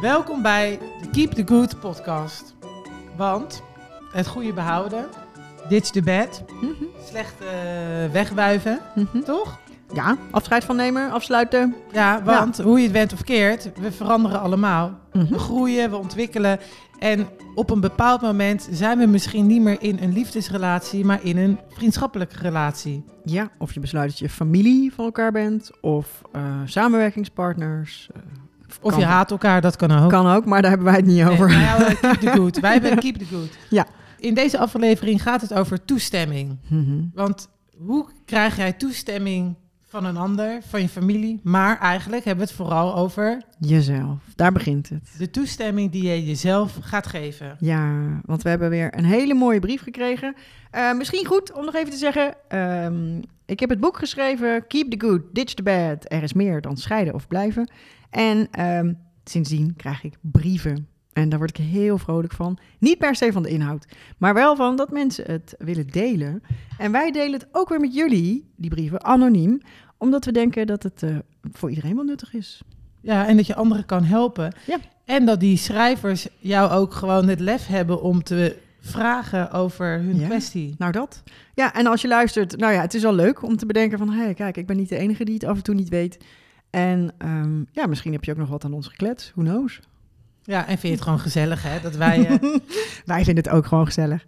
Welkom bij de Keep the Good podcast. Want het goede behouden, ditch the bad, Mhm. slecht eh, wegwuiven, Mhm. toch? Ja, afscheid van nemen, afsluiten. Ja, want hoe je het bent of keert, we veranderen allemaal. Mhm. We groeien, we ontwikkelen. En op een bepaald moment zijn we misschien niet meer in een liefdesrelatie, maar in een vriendschappelijke relatie. Ja, of je besluit dat je familie van elkaar bent, of eh, samenwerkingspartners. eh, Of kan- je haat elkaar, dat kan ook. Kan ook, maar daar hebben wij het niet Nee, over. wij houden keep the good. Wij hebben keep the good. Ja. In deze aflevering gaat het over toestemming. Mhm. Want hoe krijg jij toestemming van een ander, van je familie? Maar eigenlijk hebben we het vooral over Jezelf, daar begint het. de toestemming die je jezelf gaat geven. Ja, want we hebben weer een hele mooie brief gekregen. Eh, misschien goed om nog even te zeggen. ehm, ik heb het boek geschreven, Keep the Good, Ditch the Bad. Er is meer dan scheiden of blijven. En ehm, sindsdien krijg ik brieven. En daar word ik heel vrolijk van. Niet per se van de inhoud, maar wel van dat mensen het willen delen. En wij delen het ook weer met jullie, die brieven, anoniem. Omdat we denken dat het eh, voor iedereen wel nuttig is. Ja, en dat je anderen kan helpen. Ja. En dat die schrijvers jou ook gewoon het lef hebben om te vragen over hun Ja. kwestie. Nou, dat. Ja, en als je luistert, nou ja, het is al leuk om te bedenken van... hé, hey, kijk, ik ben niet de enige die het af en toe niet weet. En ehm, ja, misschien heb je ook nog wat aan ons geklet. Who knows? Ja, en vind je het gewoon gezellig, hè? Dat wij... eh, Wij vinden het ook gewoon gezellig.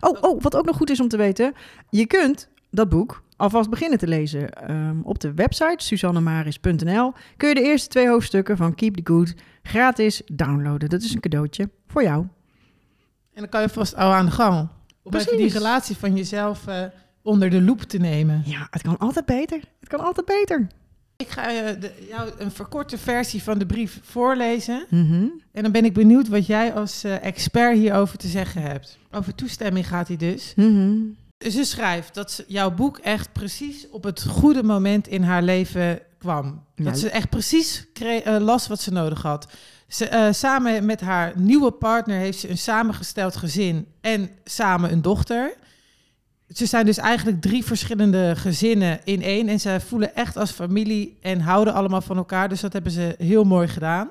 Oh, oh, wat ook nog goed is om te weten. Je kunt dat boek alvast beginnen te lezen. Ehm, op de website susannemaris.nl kun je de eerste twee hoofdstukken van Keep the Good gratis downloaden. Dat is een cadeautje voor jou. En dan kan je vast al aan de gang. Om even die relatie van jezelf eh, onder de loep te nemen. Ja, het kan altijd beter. Het kan altijd beter. Ik ga eh, de, jou een verkorte versie van de brief voorlezen. Mhm. En dan ben ik benieuwd wat jij als eh, expert hierover te zeggen hebt. Over toestemming gaat hij dus. Mhm. Ze schrijft dat ze, jouw boek echt precies op het goede moment in haar leven kwam. Ja. Dat ze echt precies las wat ze nodig had. Ze, eh, samen met haar nieuwe partner heeft ze een samengesteld gezin en samen een dochter. Ze zijn dus eigenlijk drie verschillende gezinnen in één. En ze voelen echt als familie en houden allemaal van elkaar. Dus dat hebben ze heel mooi gedaan.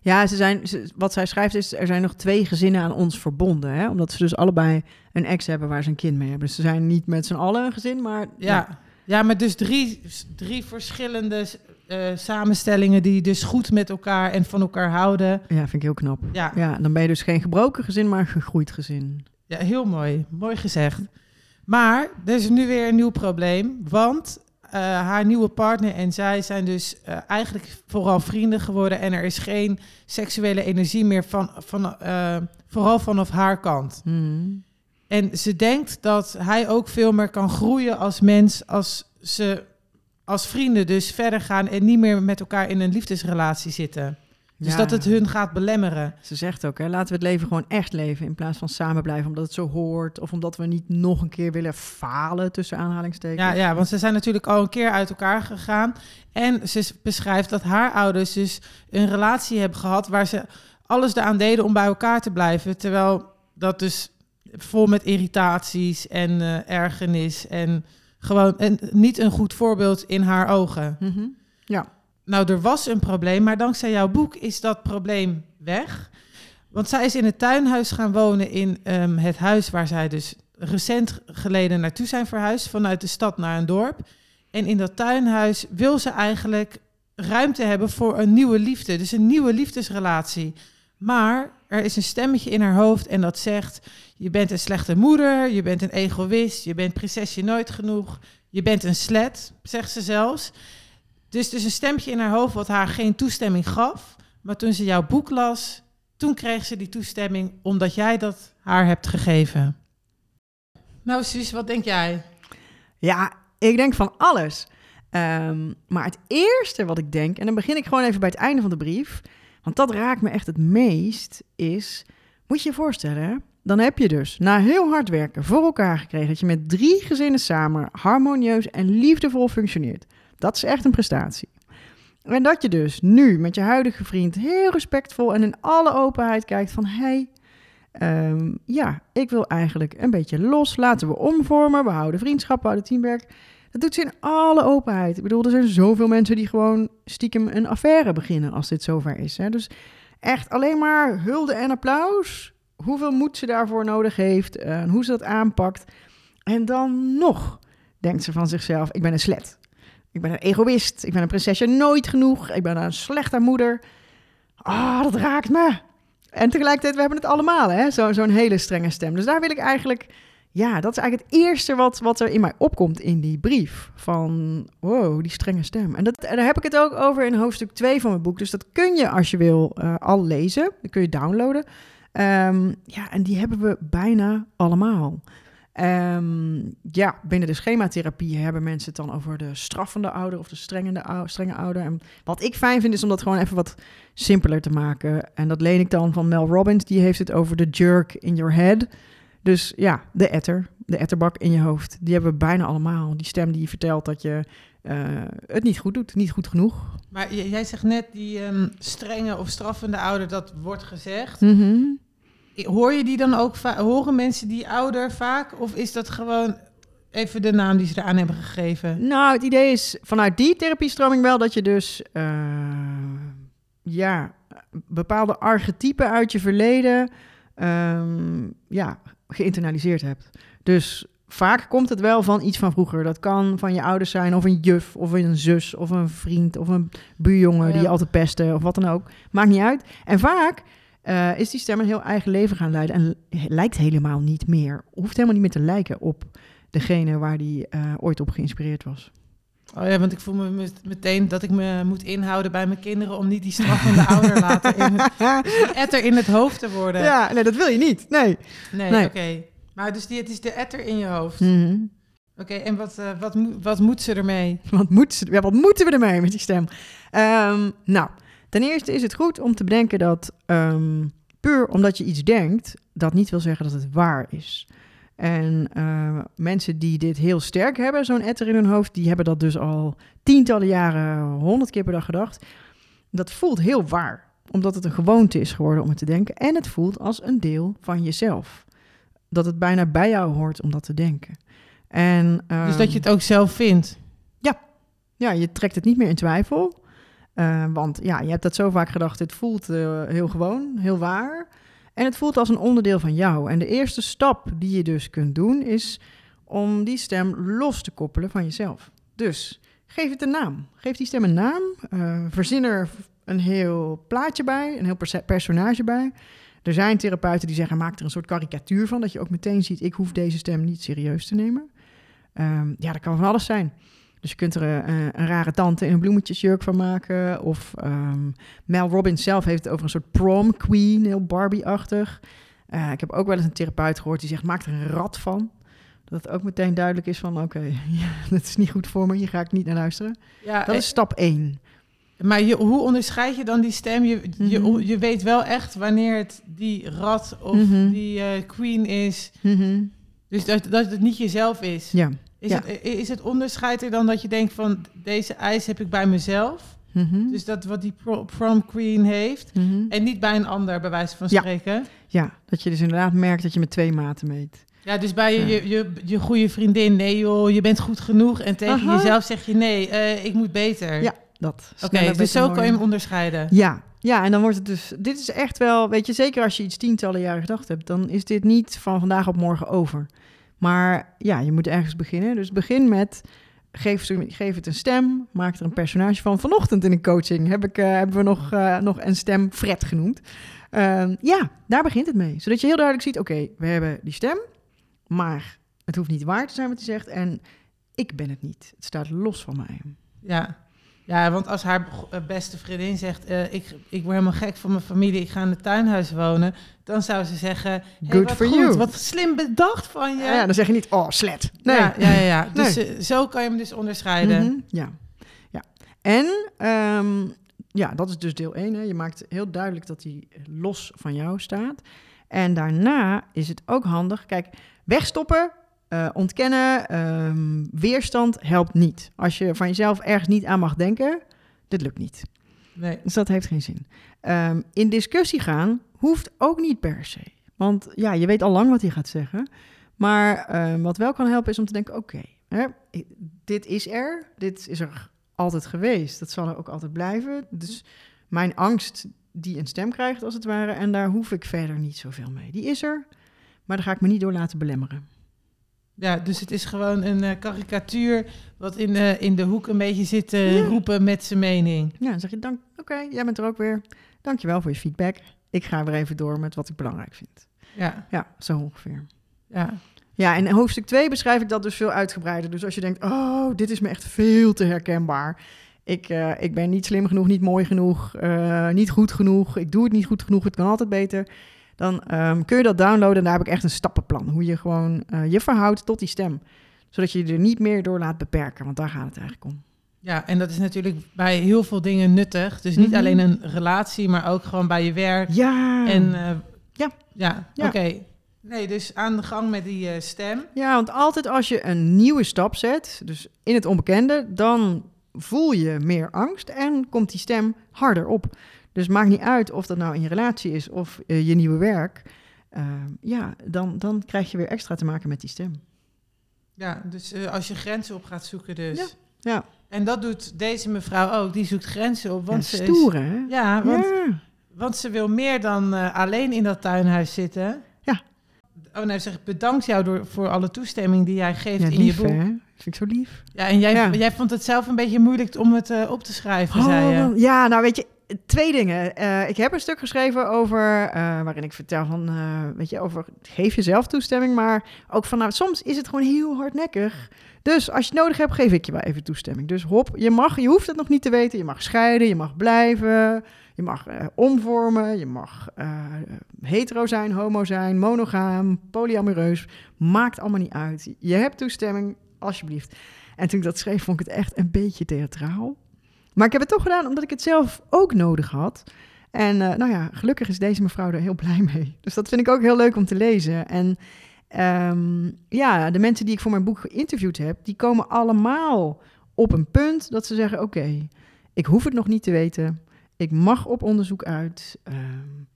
Ja, ze zijn, ze- wat zij schrijft is, er zijn nog twee gezinnen aan ons verbonden. Hè? Omdat ze dus allebei een ex hebben waar ze een kind mee hebben. Dus ze zijn niet met z'n allen een gezin, maar... Ja, ja maar dus drie, drie verschillende eh, samenstellingen die dus goed met elkaar en van elkaar houden. Ja, vind ik heel knap. Ja, Ja, dan ben je dus geen gebroken gezin, maar een gegroeid gezin. ja heel mooi. Mooi gezegd. Maar er is nu weer een nieuw probleem. Want eh, haar nieuwe partner en zij zijn dus eh, eigenlijk vooral vrienden geworden. En er is geen seksuele energie meer van, van, vooral vanaf haar kant. Hmm. En ze denkt dat hij ook veel meer kan groeien als mens als ze als vrienden dus verder gaan en niet meer met elkaar in een liefdesrelatie zitten. Dus Ja. dat het hun gaat belemmeren. Ze zegt ook, hè, laten we het leven gewoon echt leven in plaats van samen blijven omdat het zo hoort. Of omdat we niet nog een keer willen falen tussen aanhalingstekens. Ja, ja, want ze zijn natuurlijk al een keer uit elkaar gegaan. En ze beschrijft dat haar ouders dus een relatie hebben gehad waar ze alles eraan deden om bij elkaar te blijven. Terwijl dat dus vol met irritaties en eh, ergernis en gewoon en niet een goed voorbeeld in haar ogen. Mhm. Nou, er was een probleem, maar dankzij jouw boek is dat probleem weg. Want zij is in het tuinhuis gaan wonen in ehm, het huis waar zij dus recent geleden naartoe zijn verhuisd, vanuit de stad naar een dorp. En in dat tuinhuis wil ze eigenlijk ruimte hebben voor een nieuwe liefde, dus een nieuwe liefdesrelatie. Maar er is een stemmetje in haar hoofd en dat zegt: Je bent een slechte moeder, je bent een egoïst, je bent prinsesje nooit genoeg, je bent een slet, zegt ze zelfs. Dus dus een stemmetje in haar hoofd wat haar geen toestemming gaf. Maar toen ze jouw boek las, toen kreeg ze die toestemming omdat jij dat haar hebt gegeven. Nou, Suus, wat denk jij? Ja, ik denk van alles. Ehm, maar het eerste wat ik denk, en dan begin ik gewoon even bij het einde van de brief, want dat raakt me echt het meest, is, moet je je voorstellen, dan heb je dus na heel hard werken voor elkaar gekregen dat je met drie gezinnen samen harmonieus en liefdevol functioneert. Dat is echt een prestatie. En dat je dus nu met je huidige vriend heel respectvol en in alle openheid kijkt van, hey, ehm, ja, ik wil eigenlijk een beetje los, laten we omvormen, we houden vriendschap, we houden teamwerk. Dat doet ze in alle openheid. Ik bedoel, er zijn zoveel mensen die gewoon stiekem een affaire beginnen als dit zover is. Hè? Dus echt alleen maar hulde en applaus. Hoeveel moed ze daarvoor nodig heeft en hoe ze dat aanpakt. En dan nog denkt ze van zichzelf, ik ben een slet. Ik ben een egoïst. Ik ben een prinsesje nooit genoeg. Ik ben een slechte moeder. Ah, dat raakt me. En tegelijkertijd, we hebben het allemaal, hè? Zo, zo'n hele strenge stem. Dus daar wil ik eigenlijk... Ja, dat is eigenlijk het eerste wat, wat er in mij opkomt in die brief. Van, wow, die strenge stem. En, dat, daar heb ik het ook over in hoofdstuk 2 van mijn boek. Dus dat kun je, als je wil, uh, al lezen. Dat kun je downloaden. Um, ja, en die hebben we bijna allemaal. Um, ja, binnen de schematherapie hebben mensen het dan over de straffende ouder of de strengende, strenge ouder. En wat ik fijn vind is om dat gewoon even wat simpeler te maken. En dat leen ik dan van Mel Robbins, die heeft het over de jerk in your head. Dus ja, de etter, de etterbak in je hoofd. Die hebben we bijna allemaal. Die stem die vertelt dat je uh, het niet goed doet, niet goed genoeg. Maar jij zegt net die um, strenge of straffende ouder, dat wordt gezegd. Mm -hmm. Hoor je die dan ook horen mensen die ouder vaak? Of is dat gewoon even de naam die ze eraan hebben gegeven? Nou, het idee is vanuit die therapiestroming wel dat je dus uh, ja, bepaalde archetypen uit je verleden um, ja, geïnternaliseerd hebt. Dus vaak komt het wel van iets van vroeger. Dat kan van je ouders zijn, of een juf, of een zus, of een vriend, of een buurjongen ja. die je altijd pestte, of wat dan ook. Maakt niet uit. En vaak uh, is die stem een heel eigen leven gaan leiden en lijkt helemaal niet meer, hoeft helemaal niet meer te lijken op degene waar die uh, ooit op geïnspireerd was. Oh ja, want ik voel me meteen dat ik me moet inhouden bij mijn kinderen om niet die straffende ouder laten in het, etter in het hoofd te worden. Ja, nee, dat wil je niet. Nee. Nee, nee. oké. Okay. Maar dus die, het is de etter in je hoofd. Mm -hmm. Oké, okay, en wat, uh, wat, wat moet ze ermee? Wat, moet ze, ja, wat moeten we ermee met die stem? Um, nou, Ten eerste is het goed om te bedenken dat um, puur omdat je iets denkt, dat niet wil zeggen dat het waar is. En uh, mensen die dit heel sterk hebben, zo'n etter in hun hoofd, die hebben dat dus al tientallen jaren, honderd keer per dag gedacht. Dat voelt heel waar, omdat het een gewoonte is geworden om het te denken. En het voelt als een deel van jezelf. Dat het bijna bij jou hoort om dat te denken. En, dus dat je het ook zelf vindt? Ja. Ja, je trekt het niet meer in twijfel. Uh, want ja, je hebt dat zo vaak gedacht, het voelt uh, heel gewoon, heel waar. En het voelt als een onderdeel van jou. En de eerste stap die je dus kunt doen, is om die stem los te koppelen van jezelf. Dus geef het een naam. Geef die stem een naam. Uh, verzin er een heel plaatje bij, een heel personage bij. Er zijn therapeuten die zeggen, maak er een soort karikatuur van, dat je ook meteen ziet, ik hoef deze stem niet serieus te nemen. Um, ja, dat kan van alles zijn. Dus je kunt er uh, een rare tante in een bloemetjesjurk van maken. Of um, Mel Robbins zelf heeft het over een soort prom queen, heel Barbie-achtig. Uh, ik heb ook wel eens een therapeut gehoord die zegt, maak er een rat van. Dat het ook meteen duidelijk is van, oké, okay, ja, dat is niet goed voor me, hier ga ik niet naar luisteren. Ja, dat is stap één. Maar je, hoe onderscheid je dan die stem? Je, mm -hmm. je, je weet wel echt wanneer het die rat of mm -hmm. die uh, queen is. Mm -hmm. Dus dat, dat het niet jezelf is. Ja. Is, ja. het, is het onderscheid er dan dat je denkt van deze eis heb ik bij mezelf? Mm -hmm. Dus dat wat die prom queen heeft. Mm -hmm. En niet bij een ander, bij wijze van spreken. Ja. ja, dat je dus inderdaad merkt dat je met twee maten meet. Ja, dus bij je, ja. je, je, je goede vriendin, nee joh, je bent goed genoeg. En tegen Aha. jezelf zeg je nee, uh, ik moet beter. Ja, dat. Oké, okay, dus zo kan je hem onderscheiden. Ja, ja, en dan wordt het dus... Dit is echt wel, weet je, zeker als je iets tientallen jaren gedacht hebt... dan is dit niet van vandaag op morgen over. Maar ja, je moet ergens beginnen. Dus begin met geef, geef het een stem, maak er een personage van. Vanochtend in een coaching heb ik, uh, hebben we nog, uh, nog een stem Fred genoemd. Uh, ja, daar begint het mee. Zodat je heel duidelijk ziet, oké, we hebben die stem, maar het hoeft niet waar te zijn wat hij zegt. En ik ben het niet. Het staat los van mij. Ja, ja, want als haar beste vriendin zegt: uh, ik, ik word helemaal gek van mijn familie, ik ga in het tuinhuis wonen. Dan zou ze zeggen: hey, Good wat for goed, you. Wat slim bedacht van je. Ja, dan zeg je niet: Oh, slet. Nee. Ja, ja, ja. ja. Dus nee. uh, zo kan je hem dus onderscheiden. Mm -hmm. Ja. ja. En um, ja, dat is dus deel 1. Hè. Je maakt heel duidelijk dat hij los van jou staat. En daarna is het ook handig. Kijk, wegstoppen uh, ontkennen, um, weerstand helpt niet. Als je van jezelf ergens niet aan mag denken, dit lukt niet. Nee. Dus dat heeft geen zin. Um, in discussie gaan hoeft ook niet per se. Want ja, je weet al lang wat hij gaat zeggen. Maar um, wat wel kan helpen is om te denken, oké, okay, dit is er, dit is er altijd geweest, dat zal er ook altijd blijven. Dus mijn angst die een stem krijgt als het ware, en daar hoef ik verder niet zoveel mee. Die is er, maar daar ga ik me niet door laten belemmeren. Ja, dus het is gewoon een eh, karikatuur wat in, de in de hoek een beetje zit te Ja. roepen met zijn mening. Ja, dan zeg je dank, oké, jij bent er ook weer. Dankjewel voor je feedback. Ik ga weer even door met wat ik belangrijk vind. Ja, Ja, zo ongeveer. ja. Ja, en in hoofdstuk 2 beschrijf ik dat dus veel uitgebreider. Dus als je denkt, oh, dit is me echt veel te herkenbaar. Ik, eh, ik ben niet slim genoeg, niet mooi genoeg, eh, niet goed genoeg. Ik doe het niet goed genoeg, het kan altijd beter. Dan ehm, kun je dat downloaden en daar heb ik echt een stappenplan. Hoe je gewoon eh, je verhoudt tot die stem. Zodat je je er niet meer door laat beperken, want daar gaat het eigenlijk om. Ja, en dat is natuurlijk bij heel veel dingen nuttig. Dus niet Mhm. alleen een relatie, maar ook gewoon bij je werk. Ja, En eh, Ja. ja, Ja. oké. Nee, dus aan de gang met die eh, stem. ja, want altijd als je een nieuwe stap zet, dus in het onbekende, dan voel je meer angst en komt die stem harder op. Dus maakt niet uit of dat nou in je relatie is of eh, je nieuwe werk. Eh, ja, dan, dan krijg je weer extra te maken met die stem. Ja, dus eh, als je grenzen op gaat zoeken dus. Ja, ja. En dat doet deze mevrouw ook. Die zoekt grenzen op. Want Ja, ze stoer, is, hè? Ja, want, Ja. want ze wil meer dan eh, alleen in dat tuinhuis zitten. Ja. Oh, nou zeg bedankt jou door, voor alle toestemming die jij geeft in lief, je boek. hè? Vind ik zo lief. Ja, en jij, jij vond het zelf een beetje moeilijk om het op te schrijven, zei je. ja, nou weet je, twee dingen. Eh, ik heb een stuk geschreven over, eh, waarin ik vertel van, eh, weet je, over geef jezelf toestemming, maar ook van, nou, soms is het gewoon heel hardnekkig. Dus als je het nodig hebt, geef ik je wel even toestemming. Dus hop, je mag, je hoeft het nog niet te weten. Je mag scheiden, je mag blijven, je mag omvormen, je mag hetero zijn, homo zijn, monogaam, polyamoreus. Maakt allemaal niet uit. Je hebt toestemming, alsjeblieft. En toen ik dat schreef, vond ik het echt een beetje theatraal. Maar ik heb het toch gedaan omdat ik het zelf ook nodig had. En eh, nou ja, gelukkig is deze mevrouw er heel blij mee. Dus dat vind ik ook heel leuk om te lezen. En ehm, ja, de mensen die ik voor mijn boek geïnterviewd heb, die komen allemaal op een punt dat ze zeggen: Oké, ik hoef het nog niet te weten. Ik mag op onderzoek uit. Ehm,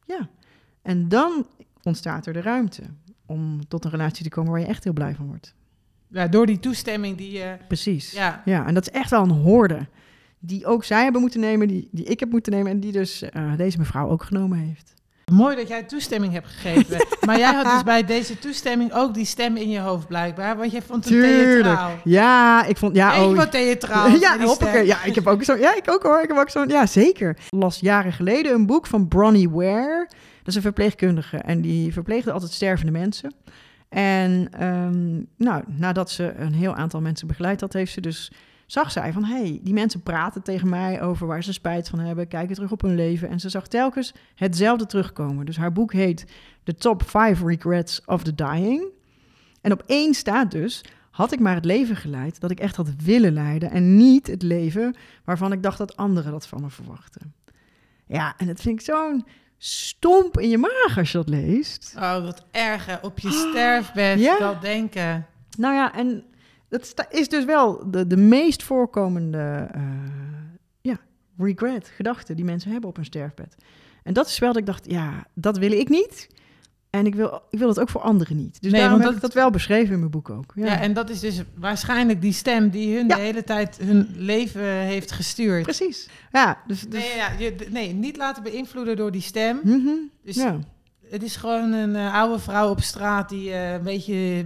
ja. En dan ontstaat er de ruimte om tot een relatie te komen waar je echt heel blij van wordt. Ja, door die toestemming die je... Precies. ja, Ja, en dat is echt wel een hoorde. Die ook zij hebben moeten nemen, die, die ik heb moeten nemen en die dus eh, deze mevrouw ook genomen heeft. Mooi dat jij toestemming hebt gegeven. maar jij had dus bij deze toestemming ook die stem in je hoofd blijkbaar. Want jij vond het theatraal. Ja, ik vond... Ja, Ja, ik oh, vond theatraal. ja, hoppakee. ja, ik heb ook zo. Ja, ik ook hoor. Ik heb ook zo. Ja, zeker. Ik las jaren geleden een boek van Bronnie Ware. Dat is een verpleegkundige en die verpleegde altijd stervende mensen. En ehm, nou, nadat ze een heel aantal mensen begeleid had, heeft ze dus zag zij van hey, die mensen praten tegen mij over waar ze spijt van hebben, kijken terug op hun leven en ze zag telkens hetzelfde terugkomen. Dus haar boek heet The Top 5 Regrets of the Dying. En op één staat dus had ik maar het leven geleid dat ik echt had willen leiden en niet het leven waarvan ik dacht dat anderen dat van me verwachten. Ja, en dat vind ik zo'n stomp in je maag als je dat leest. Oh, wat erg hè. Op je sterfbed Ja. dat denken. Nou ja, en dat is dus wel de, de meest voorkomende eh, ja, regret, gedachte die mensen hebben op hun sterfbed. En dat is wel dat ik dacht, ja, dat wil ik niet. En ik wil, ik wil het ook voor anderen niet. Dus Nee, daarom want heb dat- ik dat wel beschreven in mijn boek ook. Ja. Ja, en dat is dus waarschijnlijk die stem die hun Ja. de hele tijd hun leven heeft gestuurd. precies. Ja, dus... dus Nee, ja, je, nee, niet laten beïnvloeden door die stem. mhm, Dus ja. het is gewoon een eh, oude vrouw op straat die eh, een beetje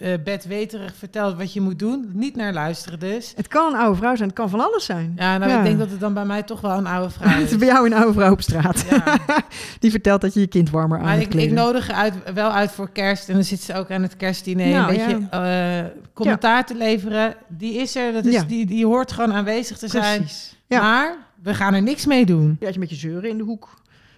eh, bedweterig vertelt wat je moet doen. Niet naar luisteren dus. Het kan een oude vrouw zijn, het kan van alles zijn. Ja, nou, Ja. ik denk dat het dan bij mij toch wel een oude vrouw Het is. is bij jou een oude vrouw op straat. Ja. Die vertelt dat je je kind warmer aan ik, ik nodig uit, wel uit voor kerst. En dan zit ze ook aan het kerstdiner Nou, een beetje eh, commentaar te leveren. Die is er, dat is, die, die hoort gewoon aanwezig te zijn. Precies. Maar we gaan er niks mee doen. Ja, je met je zeuren in de hoek.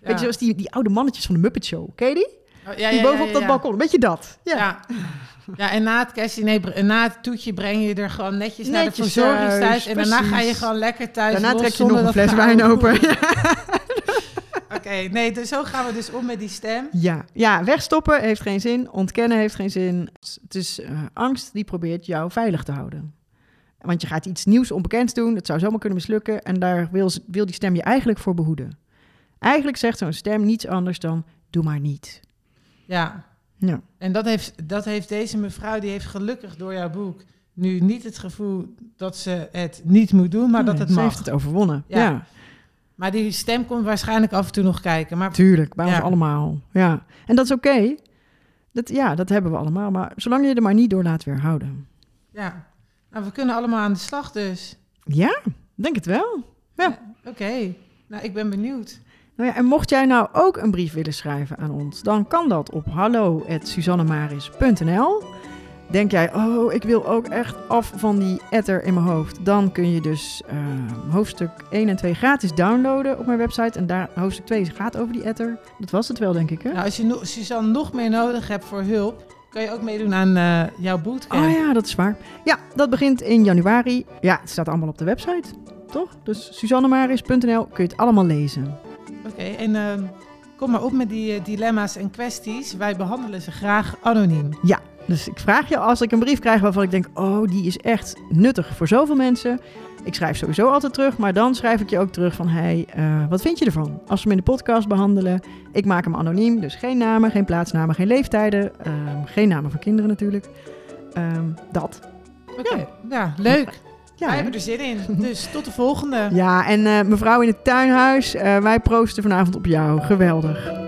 Weet je, zoals die, die oude mannetjes van de Muppet Show. Ken je die? Oh, ja, die ja, bovenop dat balkon. Een beetje dat. Ja. Ja. en na het kerstdiner, na het toetje breng je er gewoon netjes, naar de verzorgingsthuis. thuis, En daarna ga je gewoon lekker thuis Daarna los trek je nog een fles wijn open. Oké, nee, dus zo gaan we dus om met die stem. Ja. ja, wegstoppen heeft geen zin. Ontkennen heeft geen zin. Het is eh, angst die probeert jou veilig te houden. Want je gaat iets nieuws, onbekends doen. Het zou zomaar kunnen mislukken. En daar wil, wil die stem je eigenlijk voor behoeden. Eigenlijk zegt zo'n stem niets anders dan... doe maar niet. Ja, Ja. en dat heeft, dat heeft deze mevrouw, die heeft gelukkig door jouw boek nu niet het gevoel dat ze het niet moet doen, maar dat het ze mag. heeft het overwonnen. Ja. Ja, Maar die stem komt waarschijnlijk af en toe nog kijken. Maar tuurlijk. Bij Ja. ons allemaal. Ja. En dat is oké. Dat, ja, dat hebben we allemaal. Maar zolang je er maar niet door laat weerhouden. ja, nou, we kunnen allemaal aan de slag dus. Ja, denk het wel. Ja. Oké, nou ik ben benieuwd. Nou ja, en mocht jij nou ook een brief willen schrijven aan ons, dan kan dat op hallo.suzannemaris.nl. Denk jij, oh, ik wil ook echt af van die etter in mijn hoofd. Dan kun je dus eh, hoofdstuk 1 en 2 gratis downloaden op mijn website. En daar, hoofdstuk 2 gaat over die etter. Dat was het wel, denk ik, hè? Nou, als je no Suzanne nog meer nodig hebt voor hulp, kan je ook meedoen aan eh, jouw bootcamp. Oh ja, dat is waar. Ja, dat begint in januari. Ja, het staat allemaal op de website, toch? Dus suzannemaris.nl kun je het allemaal lezen. Oké, en ehm, kom maar op met die eh, dilemma's en kwesties. Wij behandelen ze graag anoniem. Dus ik vraag je, als ik een brief krijg waarvan ik denk, oh, die is echt nuttig voor zoveel mensen. Ik schrijf sowieso altijd terug, maar dan schrijf ik je ook terug van, hey, eh, wat vind je ervan? Als we hem in de podcast behandelen, ik maak hem anoniem, dus geen namen, geen plaatsnamen, geen leeftijden, ehm, geen namen van kinderen natuurlijk. Ehm, dat. Oké, ja. leuk. Ja, Wij hebben er zin in. Dus tot de volgende. ja en eh, mevrouw in het tuinhuis, eh, wij proosten vanavond op jou. Geweldig.